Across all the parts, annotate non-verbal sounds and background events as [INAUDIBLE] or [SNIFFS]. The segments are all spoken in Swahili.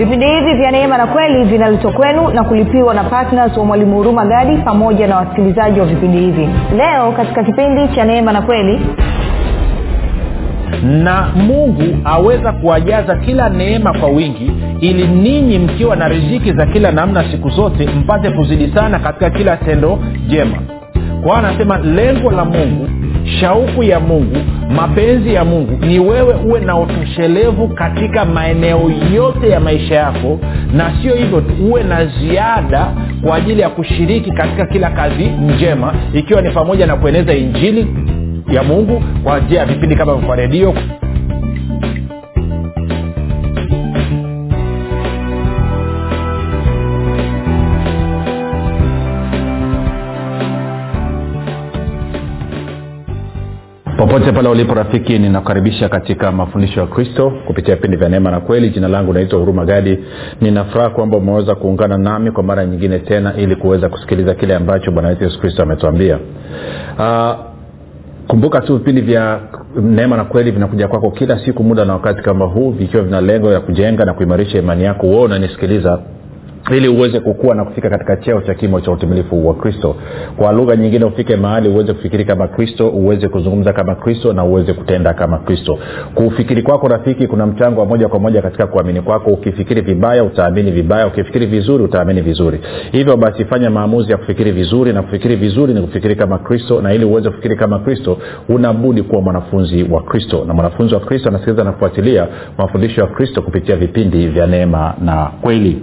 vipindi hivi vya neema na kweli vinaletwa kwenu na kulipiwa na ptns wa mwalimu huruma gadi pamoja na wasikilizaji wa vipindi hivi. Leo katika kipindi cha neema na kweli na mungu aweza kuwajaza kila neema kwa wingi ili ninyi mkiwa na riziki za kila namna siku zote mpate kuzidi sana katika kila tendo jema. Kwao anasema lengo la mungu shauku ya mungu mapenzi ya mungu ni wewe uwe na utoshelevu katika maeneo yote ya maisha yako na sio hivyo uwe na ziada kwa ajili ya kushiriki katika kila kazi njema ikiwa ni pamoja na kueneza injili ya mungu kwa njia ya vipindi kama kwa redio popote pale ulipo rafiki ninakukaribisha katika mafundisho ya kristo kupitia vipindi vya neema na kweli. Jina langu naitwa huruma gadi. Ninafuraha kwamba umeweza kuungana nami kwa mara nyingine tena ili kuweza kusikiliza kile ambacho bwana wetu yesu kristo ametuambia. Uh, kumbuka tu vipindi vya neema na kweli vinakuja kwako kila siku muda na wakati kama huu vikiwa vina lengo ya kujenga na kuimarisha imani yako. Huo unanisikiliza ili uweze kukua na kufika katika cheo cha kimo cha utimilifu wa kristo. Kwa lugha nyingine ufike mahali uweze kufikiri kama kristo uweze kuzungumza kama kristo na uweze kutenda kama kristo. Kufikiri kwako rafiki kuna mchango wa moja kwa moja katika kuamini kwako. Ukifikiri vibaya utaamini vibaya. Ukifikiri vizuri utaamini vizuri. Hivyo basi fanya maamuzi ya kufikiri vizuri na kufikiri vizuri ni kufikiri kama kristo na ili uweze kufikiri kama kristo unabudi kuwa mwanafunzi wa kristo. Na mwanafunzi wa kristo anasikiliza na kufuatilia mafundisho ya kristo kupitia vipindi vya neema na kweli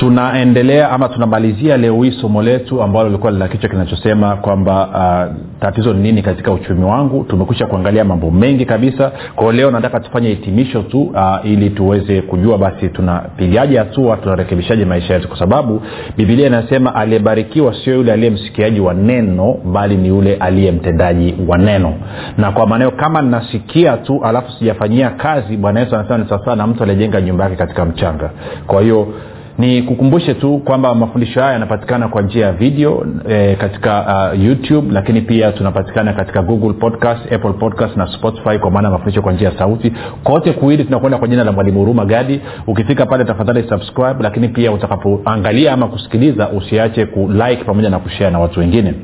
tunaendelea ama tunamalizia leo hii somo letu ambalo lilikuwa lina kichwa kinachosema kwamba uh, tatizo ni nini katika uchumi wangu. Tumekwisha kuangalia mambo mengi kabisa. Kwao leo nataka tufanye hitimisho tu uh, ili tuweze kujua basi tunapigaje hatua tunarekebishaje maisha yetu. Kwa sababu bibilia inasema aliyebarikiwa sio yule aliye msikiaji wa neno bali ni yule aliye mtendaji wa neno. Na kwa maanao kama nasikia tu alafu sijafanyia kazi bwana yesu anasema ni sawasawa na mtu aliyejenga nyumba yake katika mchanga. Kwa hiyo ni kukumbushe tu kwamba mafundisho haya yanapatikana kwa njia ya video e, katika uh, youtube lakini pia tunapatikana katika google podcast apple podcast na spotify kwa maana ya mafundisho kwa njia ya sauti. Kote kuili tunakwenda kwa jina la mwalimu huruma gadi. Ukifika pale tafadhali subscribe lakini pia utakapoangalia ama kusikiliza usiache kulike pamoja na kushare na watu wengine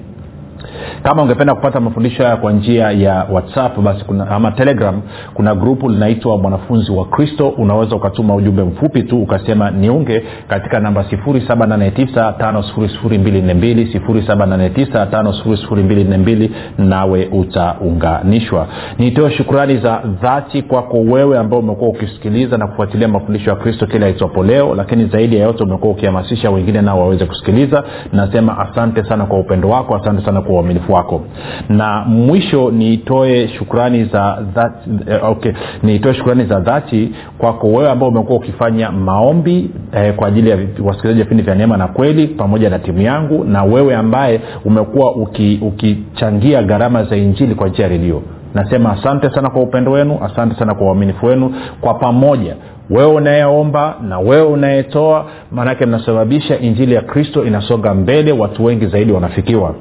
kama ungependa kupata mafundisho haya kwa njia ya whatsapp basi kuna, ama telegram kuna grupu linaitwa mwanafunzi wa kristo. Unaweza ukatuma ujumbe mfupi tu ukasema niunge katika namba 7895242 nawe utaunganishwa. Nitoe shukrani za dhati kwako wewe ambao umekuwa ukisikiliza na kufuatilia mafundisho ya kristo kila itwapo leo lakini zaidi ya yote umekuwa ukihamasisha wengine nao waweze kusikiliza. Nasema asante sana kwa upendo wako asante sana kwa uaminifu wako. Na mwisho niitoe shukrani za dhati, okay, niitoe shukrani za dhati kwako wewe ambao umekuwa ukifanya maombi eh, kwa ajili ya wasikilizaji vipindi vya neema na kweli pamoja na timu yangu na wewe ambaye umekuwa ukichangia uki gharama za injili kwa njia ya redio. Nasema asante sana kwa upendo wenu asante sana kwa uaminifu wenu. Kwa pamoja wewe unayeomba na wewe unayetoa maanake mnasababisha injili ya kristo inasonga mbele watu wengi zaidi wanafikiwa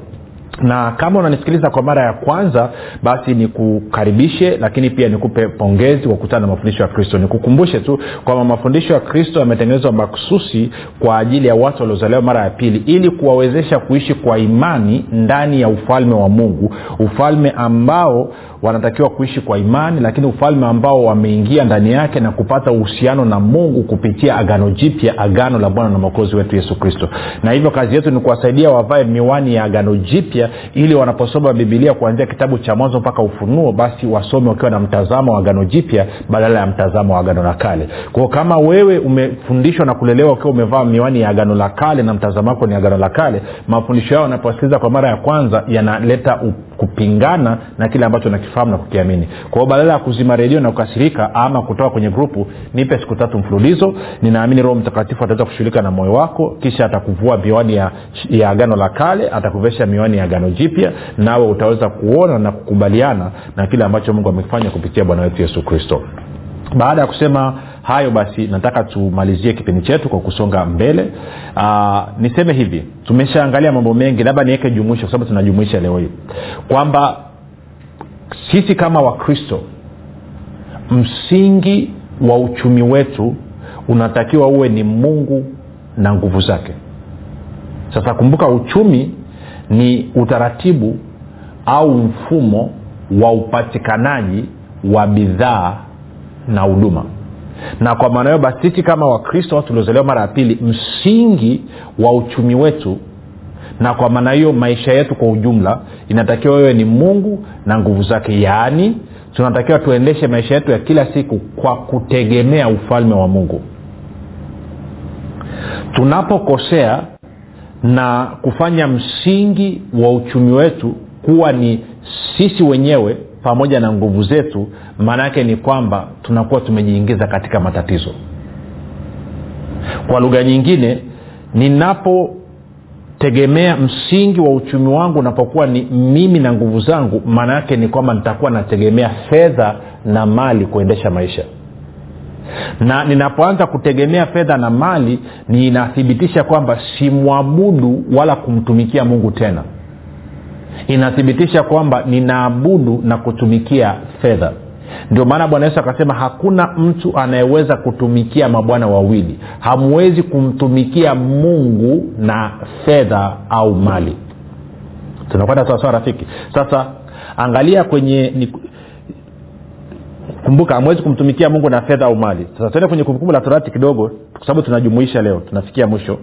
na kama unanisikiliza kwa mara ya kwanza basi nikukaribishe lakini pia nikupe pongezi kwa kukutana na mafundisho ya kristo. Nikukumbushe tu kwamba mafundisho ya kristo yametengenezwa makususi kwa ajili ya watu waliozaliwa mara ya pili ili kuwawezesha kuishi kwa imani ndani ya ufalme wa mungu. Ufalme ambao wanatakiwa kuishi kwa imani lakini ufalme ambao wameingia ndani yake na kupata uhusiano na mungu kupitia agano jipya agano la bwana na mwokozi wetu yesu kristo. Na hivyo kazi yetu ni kuwasaidia wavae miwani ya agano jipya ili wanaposoma bibilia kuanzia kitabu cha mwanzo mpaka ufunuo basi wasome wakiwa na mtazamo wa agano jipya badala ya mtazamo wa agano la kale. Kwao kama wewe umefundishwa na kulelewa ukiwa umevaa miwani ya agano la kale na mtazamo wako ni agano la kale mafundisho yao unaposikiliza kwa mara ya kwanza yanaleta kupingana na kile ambacho nakifahamu na kukiamini. Kwa badala ya kuzima redio na kukasirika ama kutoka kwenye grupu nipe siku tatu mfululizo. Ninaamini roho mtakatifu ataweza kushughulika na moyo wako kisha atakuvua miwani ya, ya agano la kale atakuvesha miwani ya agano jipya nawe utaweza kuona na kukubaliana na kile ambacho mungu amefanya kupitia bwana wetu yesu kristo. Baada ya kusema hayo basi nataka tumalizie kipindi chetu kwa kusonga mbele. Aa, niseme hivi tumeshaangalia mambo mengi labda niweke jumuisho kwa sababu tunajumuisha leo hii. Kwamba sisi kama wakristo msingi wa uchumi wetu unatakiwa uwe ni mungu na nguvu zake. Sasa kumbuka uchumi ni utaratibu au mfumo wa upatikanaji wa bidhaa na huduma na kwa maana hiyo basi sisi kama wakristo tuliozaliwa mara ya pili msingi wa uchumi wetu na kwa maana hiyo maisha yetu kwa ujumla inatakiwa wewe ni mungu na nguvu zake. Yaani tunatakiwa tuendeshe maisha yetu ya kila siku kwa kutegemea ufalme wa mungu. Tunapokosea na kufanya msingi wa uchumi wetu kuwa ni sisi wenyewe pamoja na nguvu zetu maana yake ni kwamba tunakuwa tumejiingiza katika matatizo. Kwa lugha nyingine ninapotegemea msingi wa uchumi wangu unapokuwa ni mimi na nguvu zangu maana yake ni kwamba nitakuwa nategemea fedha na mali kuendesha maisha. Na ninapoanza kutegemea fedha na mali ninathibitisha kwamba simwabudu wala kumtumikia mungu tena inathibitisha kwamba ninaabudu na kutumikia fedha. Ndio maana bwana yesu akasema hakuna mtu anayeweza kutumikia mabwana wawili. Hamwezi kumtumikia mungu na fedha au mali. Tunakwenda sawasawa rafiki? Sasa angalia kwenye ni, kumbuka hamwezi kumtumikia mungu na fedha au mali. Sasa tuende kwenye kumbukumbu la torati kidogo kwa sababu tunajumuisha leo. Tunafikia mwisho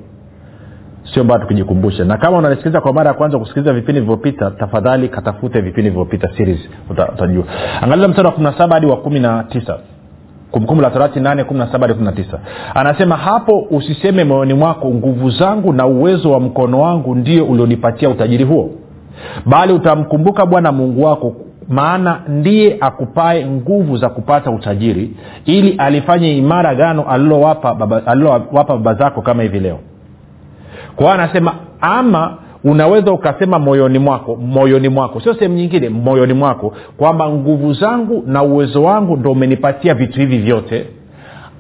sio mbaya tukijikumbusha na kama unanisikiliza kwa mara ya kwanza kusikiliza vipindi vilivyopita tafadhali katafute vipindi vilivyopita series utajua. Angalia mstari wa 17 hadi wa 19 kumbukumbu la torati 8 anasema hapo usiseme moyoni mwako nguvu zangu na uwezo wa mkono wangu ndio ulionipatia utajiri huo. Bali utamkumbuka bwana mungu wako maana ndiye akupae nguvu za kupata utajiri ili alifanye imara gano alilowapa baba, alilo baba zako kama hivi leo kwa hiyo anasema ama unaweza ukasema moyoni mwako moyoni mwako. Sio sehemu nyingine moyoni mwako kwamba nguvu zangu na uwezo wangu ndo umenipatia vitu hivi vyote.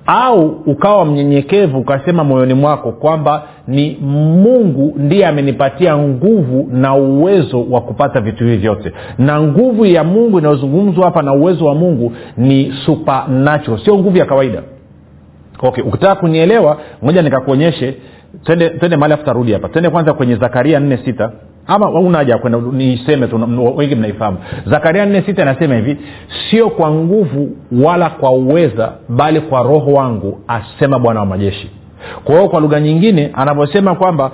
Au ukawa mnyenyekevu ukasema moyoni mwako kwamba ni mungu ndiye amenipatia nguvu na uwezo wa kupata vitu hivi vyote. Na nguvu ya mungu inayozungumzwa hapa na uwezo wa mungu ni supernatural sio nguvu ya kawaida okay ukitaka kunielewa moja nikakuonyeshe. Twende twende mahali afu tarudi hapa. Twende kwanza kwenye zakaria nne sita. Ama unaja kwenda niiseme tu wengi mnaifahamu. Zakaria nne sita anasema hivi sio kwa nguvu wala kwa uweza bali kwa roho wangu asema bwana wa majeshi. Kwa hiyo kwa lugha nyingine anavyosema kwamba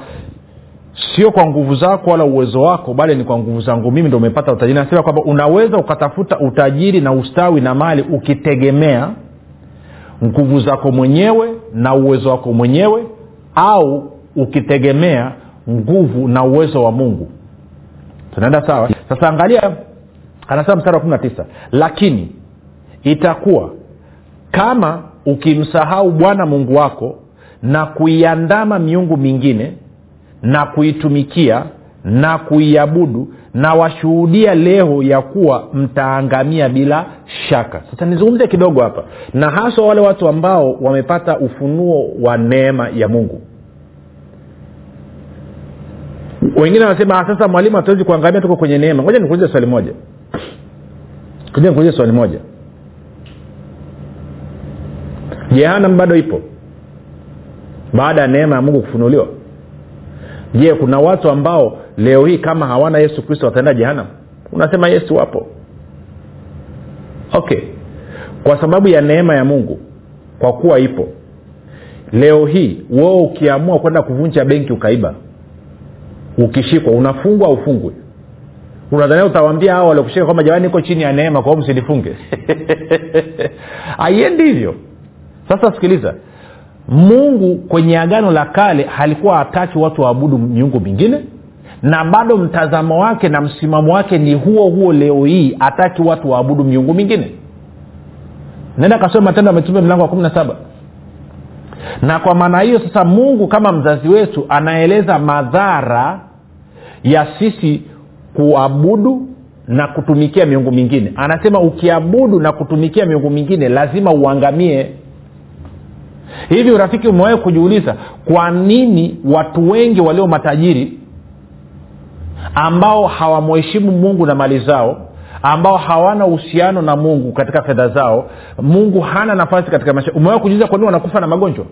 sio kwa nguvu zako wala uwezo wako bali ni kwa nguvu zangu mimi ndo umepata utajiri. Anasema kwamba unaweza ukatafuta utajiri na ustawi na mali ukitegemea nguvu zako mwenyewe na uwezo wako mwenyewe au ukitegemea nguvu na uwezo wa mungu. Tunaenda sawa? Sasa angalia anasema mstari wa kumi na tisa lakini itakuwa kama ukimsahau bwana mungu wako na kuiandama miungu mingine na kuitumikia na kuiabudu na washuhudia leo ya kuwa mtaangamia bila shaka. Sasa nizungumze kidogo hapa na haswa wale watu ambao wamepata ufunuo wa neema ya mungu. Wengine wanasema sasa mwalimu hatuwezi kuangamia tuko kwenye neema. Ngoja nikuulize swali moja. Ngoja nikuulize swali moja. Jehanam bado ipo baada ya neema ya mungu kufunuliwa je kuna watu ambao leo hii kama hawana yesu kristo wataenda jehanam unasema yesu wapo. Okay. Kwa sababu ya neema ya mungu kwa kuwa ipo leo hii wewe ukiamua kwenda kuvunja benki ukaiba ukishikwa unafungwa au ufungwe? Unadhania utawambia hao waliokushika kwamba jamani iko chini ya neema kwa hiyo msilifunge [LAUGHS] aiendi hivyo. Sasa sikiliza mungu kwenye agano la kale halikuwa hataki watu waabudu miungu mingine na bado mtazamo wake na msimamo wake ni huo huo leo hii hataki watu waabudu miungu mingine nenda kasoma matendo ya mlango wa kumi na saba. Na kwa maana hiyo sasa mungu kama mzazi wetu anaeleza madhara ya sisi kuabudu na kutumikia miungu mingine. Anasema ukiabudu na kutumikia miungu mingine lazima uangamie hivi urafiki umewahi kujiuliza kwa nini watu wengi walio matajiri ambao hawamheshimu mungu na mali zao ambao hawana uhusiano na mungu katika fedha zao mungu hana nafasi katika maisha? Umewahi kujiuliza kwa nini wanakufa na magonjwa?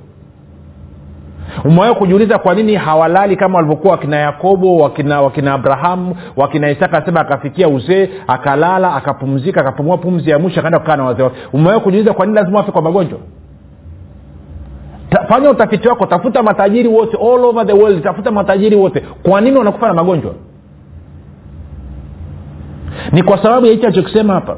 Umewahi kujiuliza kwa nini hawalali kama walivyokuwa wakina yakobo wakina, wakina abrahamu wakina isaka asema akafikia uzee akalala akapumzika akapumua pumzi ya mwisho akaenda kukaa na wazee wake? Umewahi kujiuliza kwa nini lazima wafe kwa magonjwa Fanya utafiti wako tafuta matajiri wote all over the world tafuta matajiri wote. Kwa nini wanakufa na magonjwa? Ni kwa sababu ya hichi alichokisema hapa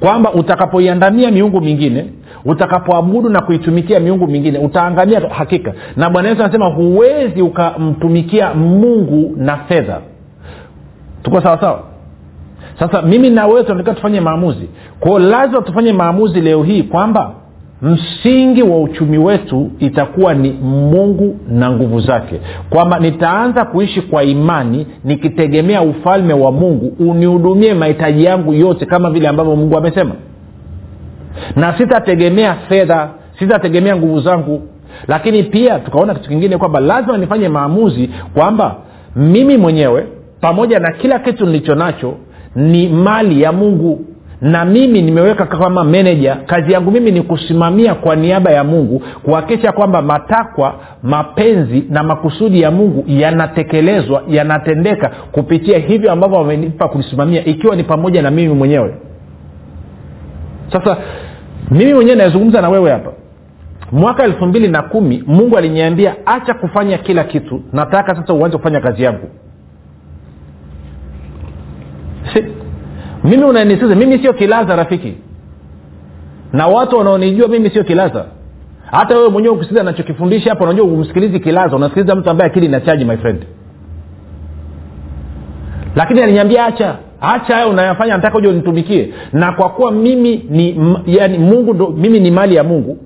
kwamba utakapoiandamia miungu mingine utakapoabudu na kuitumikia miungu mingine utaangamia hakika. Na bwana yesu anasema huwezi ukamtumikia mungu na fedha. Tuko sawa sawa? Sasa mimi na wewe tunatakiwa tufanye maamuzi. Kwao lazima tufanye maamuzi leo hii kwamba msingi wa uchumi wetu itakuwa ni mungu na nguvu zake. Kwamba nitaanza kuishi kwa imani nikitegemea ufalme wa mungu unihudumie mahitaji yangu yote kama vile ambavyo mungu amesema. Na sitategemea fedha sitategemea nguvu zangu. Lakini pia tukaona kitu kingine kwamba lazima nifanye maamuzi kwamba mimi mwenyewe pamoja na kila kitu nilicho nacho ni mali ya mungu na mimi nimeweka kama meneja kazi yangu mimi ni kusimamia kwa niaba ya mungu kuhakikisha kwamba matakwa mapenzi na makusudi ya mungu yanatekelezwa yanatendeka kupitia hivyo ambavyo wamenipa kulisimamia ikiwa ni pamoja na mimi mwenyewe. Sasa mimi mwenyewe nayezungumza na wewe hapa. Mwaka elfu mbili na kumi mungu aliniambia acha kufanya kila kitu. Nataka sasa uanze kufanya kazi yangu. Si, mimi unanisikiza mimi sio kilaza rafiki. Na watu wanaonijua mimi sio kilaza. Hata wewe mwenyewe ukisikiza nachokifundisha hapa unajua umsikilizi kilaza unasikiliza mtu ambaye akili inachaji my friend. Lakini aliniambia acha acha hayo unayafanya nataka uja unitumikie. Na kwa kuwa mimi ni yani mungu ndo, mimi ni mali ya mungu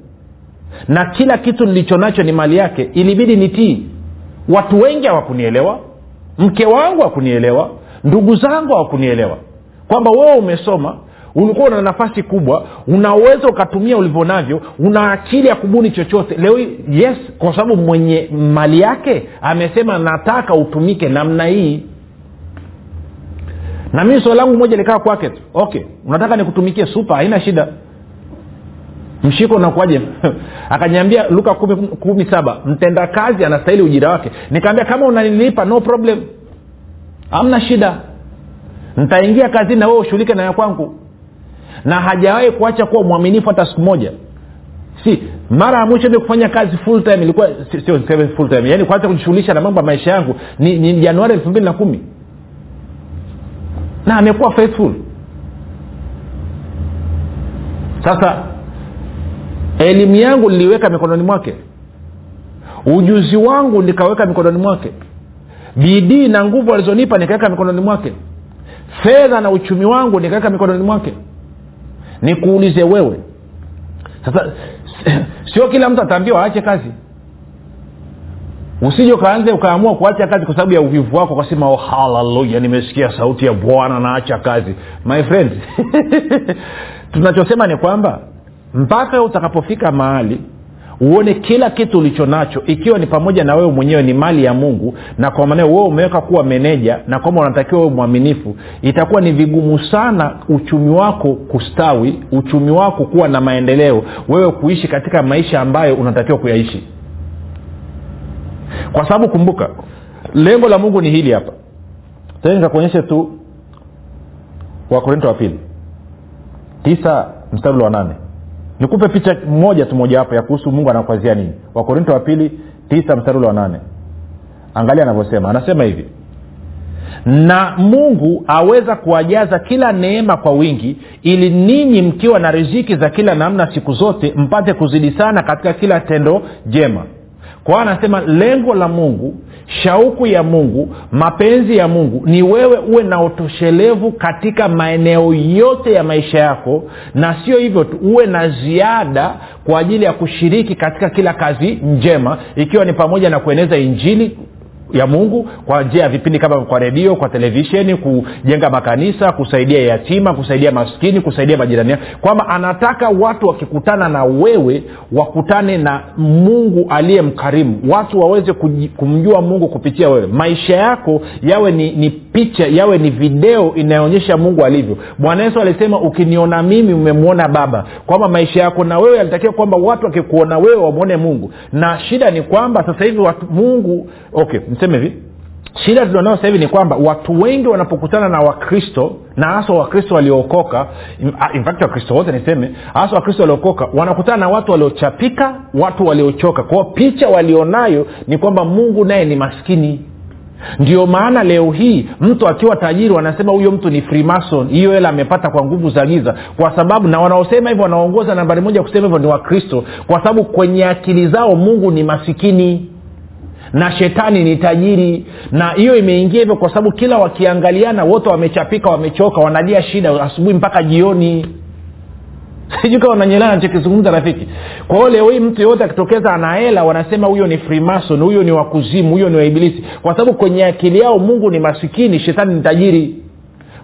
na kila kitu nilicho nacho ni mali yake ilibidi nitii. Watu wengi hawakunielewa mke wangu hakunielewa ndugu zangu hawakunielewa kwamba wewe umesoma ulikuwa una nafasi kubwa unaweza ukatumia ulivyo navyo una akili ya kubuni chochote. Leo yes kwa sababu mwenye mali yake amesema nataka utumike namna hii. Na mii swali langu moja likaa kwake tu. Okay unataka nikutumikie supa haina shida. Mshiko unakuaje [LAUGHS] akanyambia luka kumi, kumi saba mtendakazi anastahili ujira wake. Nikaambia kama unanilipa no problem. Hamna shida ntaingia kazini na wewe ushughulike nayo kwangu. Na hajawahi kuacha kuwa mwaminifu hata siku moja. Si mara ya mwisho kufanya kazi full time ilikuwa sio full time yani kuanza kujishughulisha na mambo ya maisha yangu ni, ni januari elfu mbili na kumi. Na amekuwa faithful. Sasa elimu yangu niliweka mikononi mwake. Ujuzi wangu nikaweka mikononi mwake. Bidii na nguvu alizonipa nikaweka mikononi mwake fedha na uchumi wangu nikaweka mikononi mwake. Nikuulize wewe. Sasa [SNIFFS] sio kila mtu ataambiwa aache kazi. Usije ukaanze ukaamua kuacha kazi kwa sababu ya uvivu wako ukasema oh, haleluya nimesikia sauti ya bwana naacha kazi. My friend [LAUGHS] tunachosema ni kwamba mpaka utakapofika mahali uone kila kitu ulicho nacho ikiwa ni pamoja na wewe mwenyewe ni mali ya mungu na kwa maana wewe umeweka kuwa meneja na kwamba unatakiwa wewe mwaminifu itakuwa ni vigumu sana uchumi wako kustawi uchumi wako kuwa na maendeleo wewe kuishi katika maisha ambayo unatakiwa kuyaishi. Kwa sababu kumbuka lengo la mungu ni hili hapa. Tena nikakuonyeshe tu wakorinto wa pili tisa mstari wa nane nikupe picha moja tu mojawapo ya kuhusu mungu anakwazia nini. Wakorinto wa pili tisa mstari wa nane. Angalia anavyosema. Anasema hivi. Na mungu aweza kuwajaza kila neema kwa wingi ili ninyi mkiwa na riziki za kila namna siku zote mpate kuzidi sana katika kila tendo jema. Kwa hiyo anasema lengo la mungu shauku ya mungu mapenzi ya mungu ni wewe uwe na utoshelevu katika maeneo yote ya maisha yako na sio hivyo tu uwe na ziada kwa ajili ya kushiriki katika kila kazi njema ikiwa ni pamoja na kueneza injili ya mungu kwa njia ya vipindi kama kwa redio kwa televisheni kujenga makanisa kusaidia yatima kusaidia maskini kusaidia majirani kwamba anataka watu wakikutana na wewe wakutane na mungu aliye mkarimu. Watu waweze kumjua mungu kupitia wewe. Maisha yako yawe ni, ni picha yawe ni video inayoonyesha mungu alivyo. Bwana yesu alisema ukiniona mimi umemwona baba. Kwamba maisha yako na wewe alitakiwa kwamba watu wakikuona wewe wamwone mungu. Na shida ni kwamba sasa hivi mungu okay niseme hivi shida tulionao hivi ni kwamba watu wengi wanapokutana na wakristo na hasa wakristo waliookoka infact wakristo wote niseme hasa wakristo waliokoka wanakutana na watu waliochapika watu waliochoka. Kwao picha walionayo ni kwamba mungu naye ni maskini. Ndio maana leo hii mtu akiwa tajiri wanasema huyo mtu ni freemason hiyo hela amepata kwa nguvu za giza. Kwa sababu na wanaosema hivyo wanaongoza nambari moja kusema hivyo ni wakristo. Kwa sababu kwenye akili zao mungu ni masikini na shetani ni tajiri. Na hiyo imeingia hivyo kwa sababu kila wakiangaliana wote wamechapika wamechoka wanalia shida asubuhi mpaka jioni. [LAUGHS] Sijui kama unanyelea nachokizungumza rafiki. Kwa hiyo leo hii mtu yoyote akitokeza anahela wanasema huyo ni frimason huyo ni wakuzimu huyo ni waibilisi kwa sababu kwenye akili yao mungu ni masikini shetani ni tajiri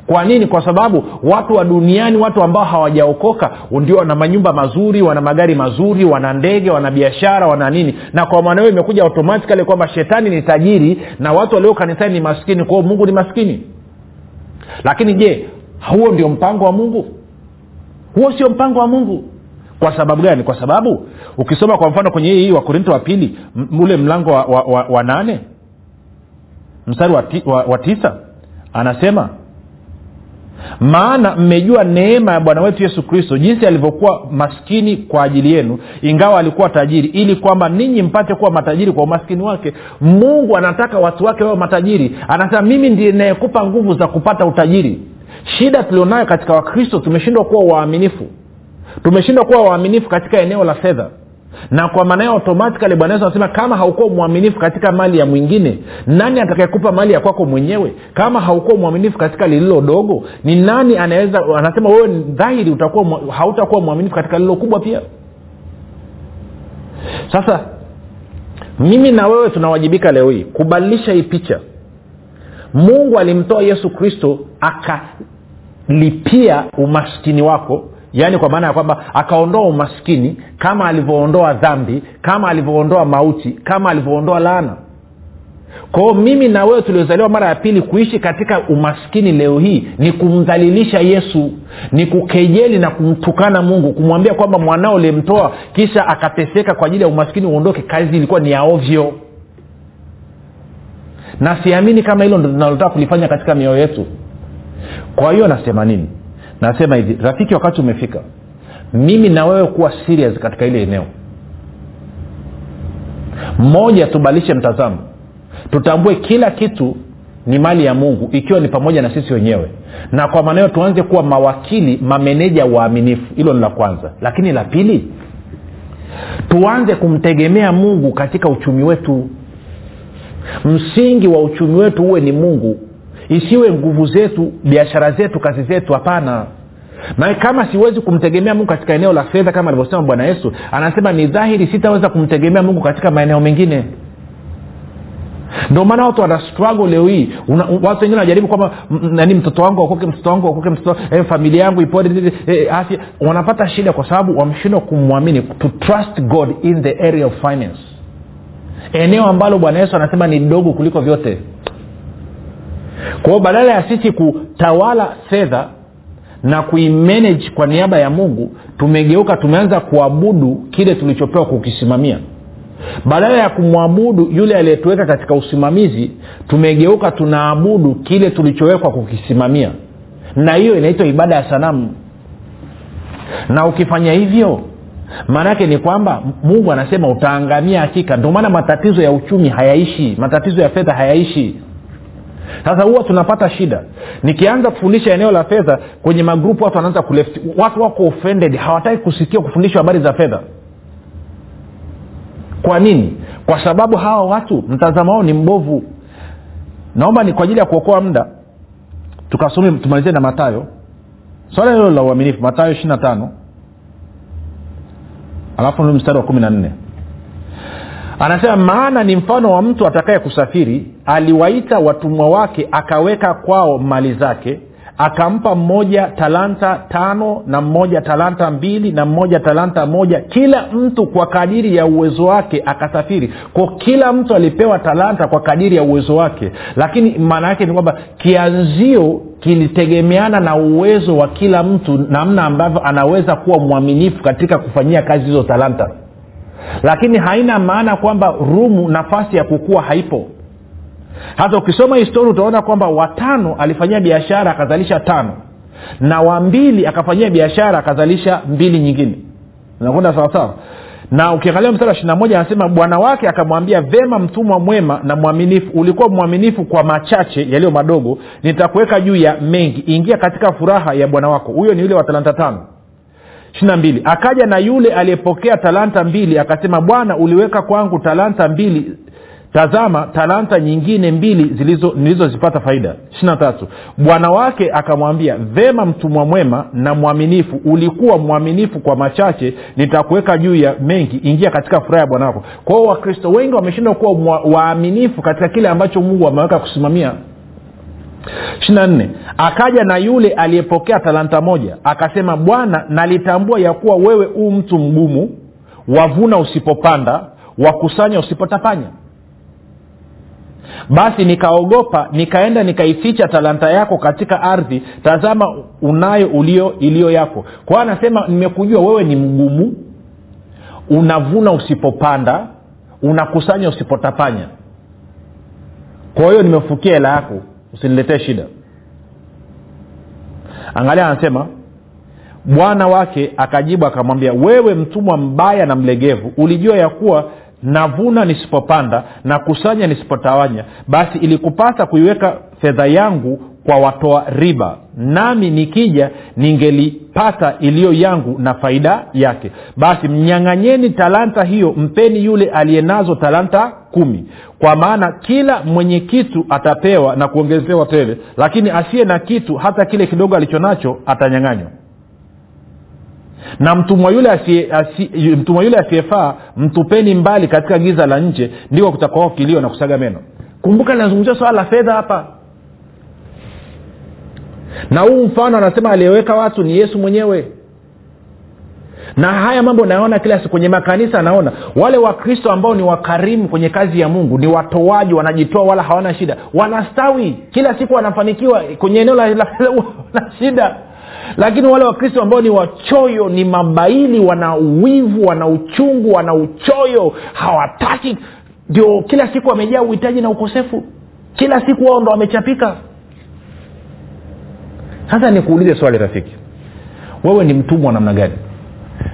kwa nini? Kwa sababu watu wa duniani watu ambao hawajaokoka ndio wana manyumba mazuri wana magari mazuri wana ndege wana biashara wana nini. Na kwa maana hiyo imekuja automatikali kwamba shetani ni tajiri na watu walio kanisani ni maskini. Kwao mungu ni maskini. Lakini je huo ndio mpango wa mungu? Huo sio mpango wa mungu. Kwa sababu gani? Kwa sababu ukisoma kwa mfano kwenye hii wakorinto wa pili ule mlango wa, wa, wa, wa nane mstari wa, ti, wa, wa tisa anasema maana mmejua neema ya bwana wetu yesu kristo jinsi alivyokuwa maskini kwa ajili yenu ingawa alikuwa tajiri ili kwamba ninyi mpate kuwa matajiri kwa umaskini wake. Mungu anataka watu wake wawe matajiri. Anasema mimi ndiye nayekupa nguvu za kupata utajiri. Shida tulionayo katika wakristo tumeshindwa kuwa waaminifu. Tumeshindwa kuwa waaminifu katika eneo la fedha na kwa maana hiyo automatikali bwana yesu anasema kama haukuwa mwaminifu katika mali ya mwingine nani atakayekupa mali ya kwako mwenyewe? Kama haukuwa mwaminifu katika lililo dogo ni nani anaweza anasema wewe dhahiri utakuwa hautakuwa mwaminifu katika lililo kubwa pia? Sasa mimi na wewe tunawajibika leo hii kubadilisha hii picha. Mungu alimtoa yesu kristo akalipia umaskini wako yaani kwa maana ya kwamba akaondoa umaskini kama alivyoondoa dhambi kama alivyoondoa mauti kama alivyoondoa laana. Kwao mimi na wewe tuliozaliwa mara ya pili kuishi katika umaskini leo hii ni kumdhalilisha yesu ni kukejeli na kumtukana mungu kumwambia kwamba mwanao ulimtoa kisha akateseka kwa ajili ya umaskini uondoke. Kazi ilikuwa ni ya ovyo. Na siamini kama hilo ndo linalotaka kulifanya katika mioyo yetu. Kwa hiyo nasema nini nasema hivi rafiki wakati umefika mimi na wewe kuwa serious katika ile eneo. Moja tubadilishe mtazamo. Tutambue kila kitu ni mali ya mungu ikiwa ni pamoja na sisi wenyewe. Na kwa hiyo tuanze kuwa mawakili mameneja waaminifu. Hilo ni la kwanza. Lakini la pili tuanze kumtegemea mungu katika uchumi wetu. Msingi wa uchumi wetu huwe ni mungu isiwe nguvu zetu biashara zetu kazi zetu hapana. Na kama siwezi kumtegemea mungu katika eneo la fedha kama alivyosema bwana yesu anasema ni dhahiri sitaweza kumtegemea mungu katika maeneo mengine. Ndio maana watu wana struggle leo hii. Watu wengine wanajaribu kwamba nani mtoto wangu akoke mtoto wangu akoke mtoto eh, familia yangu ipoje eh, afya. Wanapata shida kwa sababu wameshindwa kumwamini to trust god in the area of finance. Eneo ambalo bwana yesu anasema ni dogo kuliko vyote kwa hiyo badala ya sisi kutawala fedha na kuimanage kwa niaba ya mungu tumegeuka tumeanza kuabudu kile tulichopewa kukisimamia. Badala ya kumwabudu yule aliyetuweka katika usimamizi tumegeuka tunaabudu kile tulichowekwa kukisimamia. Na hiyo inaitwa ibada ya sanamu. Na ukifanya hivyo maanaake ni kwamba mungu anasema utaangamia hakika. Ndio maana matatizo ya uchumi hayaishi matatizo ya fedha hayaishi sasa huwa tunapata shida. Nikianza kufundisha eneo la fedha kwenye magrupu watu wanaanza kuleft watu wako offended hawataki kusikia kufundishwa habari za fedha. Kwa nini? Kwa sababu hawa watu mtazamo wao ni mbovu. Naomba ni kwa ajili ya kuokoa muda tukasome tumalizie na matayo swala hilo la uaminifu matayo ishiri na tano alafu mstari wa kumi na nne anasema maana ni mfano wa mtu atakaye kusafiri aliwaita watumwa wake akaweka kwao mali zake akampa mmoja talanta tano na mmoja talanta mbili na mmoja talanta moja. Kila mtu kwa kadiri ya uwezo wake akasafiri. Ko kila mtu alipewa talanta kwa kadiri ya uwezo wake. Lakini maana yake ni kwamba kianzio kilitegemeana na uwezo wa kila mtu namna ambavyo anaweza kuwa mwaminifu katika kufanyia kazi hizo talanta lakini haina maana kwamba rumu nafasi ya kukua haipo. Hata ukisoma histori utaona kwamba watano alifanyia biashara akazalisha tano. Na wa mbili akafanyia biashara akazalisha mbili nyingine. Nakwenda sawasawa na ukiangalia mstari wa ishirina anasema bwana wake akamwambia vema mtumwa mwema na mwaminifu ulikuwa mwaminifu kwa machache yaliyo madogo nitakuweka juu ya mengi. Ingia katika furaha ya bwana wako. Huyo ni yule wa talanta tano ishirina mbili. Akaja na yule aliyepokea talanta mbili akasema bwana uliweka kwangu talanta mbili. Tazama talanta nyingine mbili nilizozipata faida. Ishirina tatu. Bwana wake akamwambia vema mtumwa mwema na mwaminifu ulikuwa mwaminifu kwa machache nitakuweka juu ya mengi. Ingia katika furaha ya bwana wako. Kwa hio wakristo wengi wameshindwa kuwa waaminifu katika kile ambacho mungu ameweka kusimamia ishirina nne akaja na yule aliyepokea talanta moja akasema bwana nalitambua ya kuwa wewe huu mtu mgumu wavuna usipopanda wakusanya usipotapanya. Basi nikaogopa nikaenda nikaificha talanta yako katika ardhi tazama unayo ulio iliyo yako. Kwa hiyo anasema nimekujua wewe ni mgumu unavuna usipopanda unakusanya usipotapanya. Kwa hiyo nimefukia hela yako usiniletee shida. Angalia anasema bwana wake akajibu akamwambia wewe mtumwa mbaya na mlegevu ulijua ya kuwa navuna nisipopanda na kusanya nisipotawanya basi ilikupasa kuiweka fedha yangu kwa watoa riba. Nami nikija ningelipata iliyo yangu na faida yake. Basi mnyang'anyeni talanta hiyo mpeni yule aliyenazo talanta kumi. Kwa maana kila mwenye kitu atapewa na kuongezewa tele lakini asiye na kitu hata kile kidogo alichonacho atanyang'anywa. Na mtumwa yule mtumwa yule asiyefaa mtupeni mbali katika giza la nje ndiko kutakao kilio na kusaga meno. Kumbuka linazungumzia swala la fedha hapa na huu mfano anasema aliyeweka watu ni yesu mwenyewe. Na haya mambo naona kila siku kwenye makanisa naona. Wale wakristo ambao ni wakarimu kwenye kazi ya mungu ni watoaji wanajitoa wala hawana shida. Wanastawi kila siku wanafanikiwa kwenye eneo la, la, la, la shida. Lakini wale wakristo ambao ni wachoyo ni mabaili wana uwivu wana uchungu wana uchoyo hawataki. Ndio kila siku wamejaa uhitaji na ukosefu. Kila siku wao ndo wamechapika sasa nikuulize swali rafiki. Wewe ni mtumwa namna gani?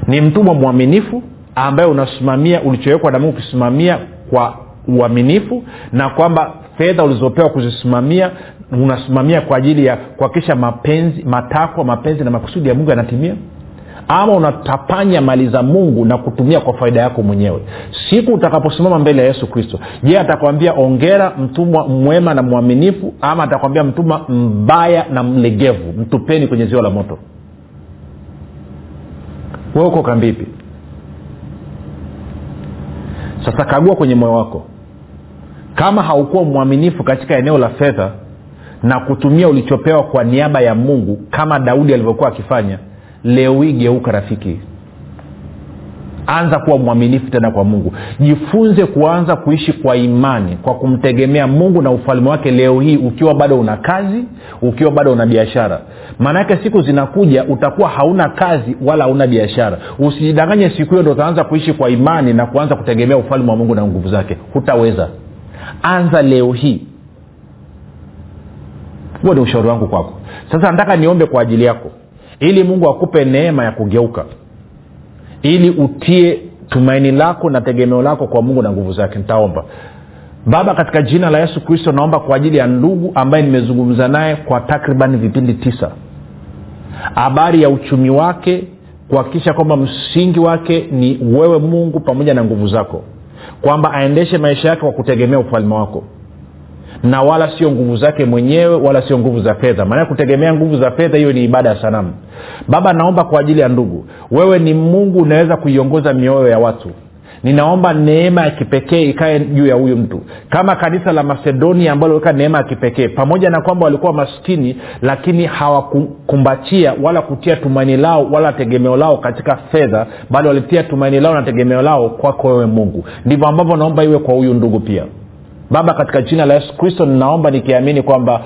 Ni mtumwa mwaminifu ambaye unasimamia ulichowekwa na mungu ukisimamia kwa uaminifu na kwamba fedha ulizopewa kuzisimamia unasimamia kwa ajili ya kuhakikisha mapenzi matakwa mapenzi na makusudi ya mungu yanatimia ama unatapanya mali za mungu na kutumia kwa faida yako mwenyewe. Siku utakaposimama mbele ya yesu kristo je atakwambia ongera mtumwa mwema na mwaminifu ama atakwambia mtumwa mbaya na mlegevu mtupeni kwenye zio la moto? We uko kambipi sasa kagua kwenye moyo wako. Kama haukuwa mwaminifu katika eneo la fedha na kutumia ulichopewa kwa niaba ya mungu kama daudi alivyokuwa akifanya leo hii geuka rafiki. Anza kuwa mwaminifu tena kwa mungu. Jifunze kuanza kuishi kwa imani kwa kumtegemea mungu na ufalme wake leo hii ukiwa bado una kazi ukiwa bado una biashara. Maanake siku zinakuja utakuwa hauna kazi wala hauna biashara. Usijidanganye siku hiyo ndo utaanza kuishi kwa imani na kuanza kutegemea ufalme wa mungu na nguvu zake. Hutaweza. Anza leo hii. Huo ni ushauri wangu kwako. Sasa nataka niombe kwa ajili yako ili mungu akupe neema ya kugeuka. Ili utie tumaini lako na tegemeo lako kwa mungu na nguvu zake. Nitaomba. Baba katika jina la yesu kristo naomba kwa ajili ya ndugu ambaye nimezungumza naye kwa takriban vipindi tisa. Habari ya uchumi wake kuhakikisha kwamba msingi wake ni wewe mungu pamoja na nguvu zako. Kwamba aendeshe maisha yake kwa kutegemea ufalme wako na wala sio nguvu zake mwenyewe wala sio nguvu za fedha. Maanake kutegemea nguvu za fedha hiyo ni ibada ya sanamu. Baba naomba kwa ajili ya ndugu. Wewe ni mungu unaweza kuiongoza mioyo ya watu. Ninaomba neema ya kipekee ikae juu ya huyu mtu. Kama kanisa la macedonia ambalo weka neema ya kipekee pamoja na kwamba walikuwa maskini lakini hawakukumbatia wala kutia tumaini lao wala tegemeo lao katika fedha bali walitia tumaini lao na tegemeo lao kwako wewe mungu. Ndivyo ambavyo naomba iwe kwa huyu ndugu pia baba katika jina la yesu kristo ninaomba nikiamini kwamba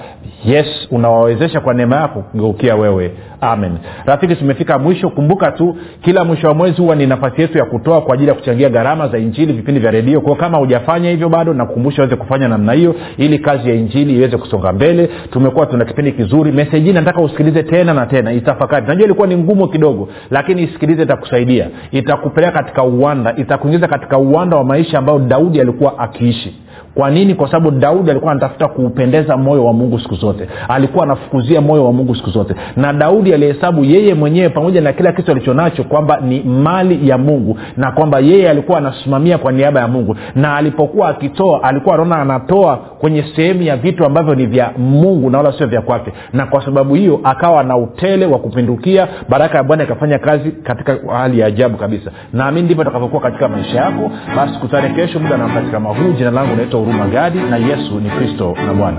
yes unawawezesha kwa neema yako kugeukia wewe amen. Rafiki tumefika mwisho. Kumbuka tu kila mwisho wa mwezi huwa ni nafasi yetu ya kutoa kwa ajili ya kuchangia gharama za injili vipindi vya redio. Kwao kama hujafanya hivyo bado nakukumbusha uweze kufanya namna hiyo ili kazi ya injili iweze kusonga mbele. Tumekuwa tuna kipindi kizuri. Meseji nataka usikilize tena na tena. Itafakari. Najua ilikuwa ni ngumu kidogo lakini isikilize itakusaidia. Itakupeleka katika uwanda. Itakuingiza katika uwanda wa maisha ambayo daudi alikuwa akiishi. Kwa nini? Kwa sababu daudi alikuwa anatafuta kuupendeza moyo wa mungu siku zote. Alikuwa anafukuzia moyo wa mungu siku zote. Na daudi alihesabu yeye mwenyewe pamoja na kila kitu alichonacho kwamba ni mali ya mungu na kwamba yeye alikuwa anasimamia kwa niaba ya mungu. Na alipokuwa akitoa alikuwa anaona anatoa kwenye sehemu ya vitu ambavyo ni vya mungu na wala sio vya kwake. Na kwa sababu hiyo akawa na utele wa kupindukia baraka ya bwana ikafanya kazi katika hali ya ajabu kabisa. Naamini ndivyo atakavyokuwa katika maisha yako. Basi kutane kesho muda na kama huu. Jina langu naitwa huruma gadi na yesu ni kristo na bwana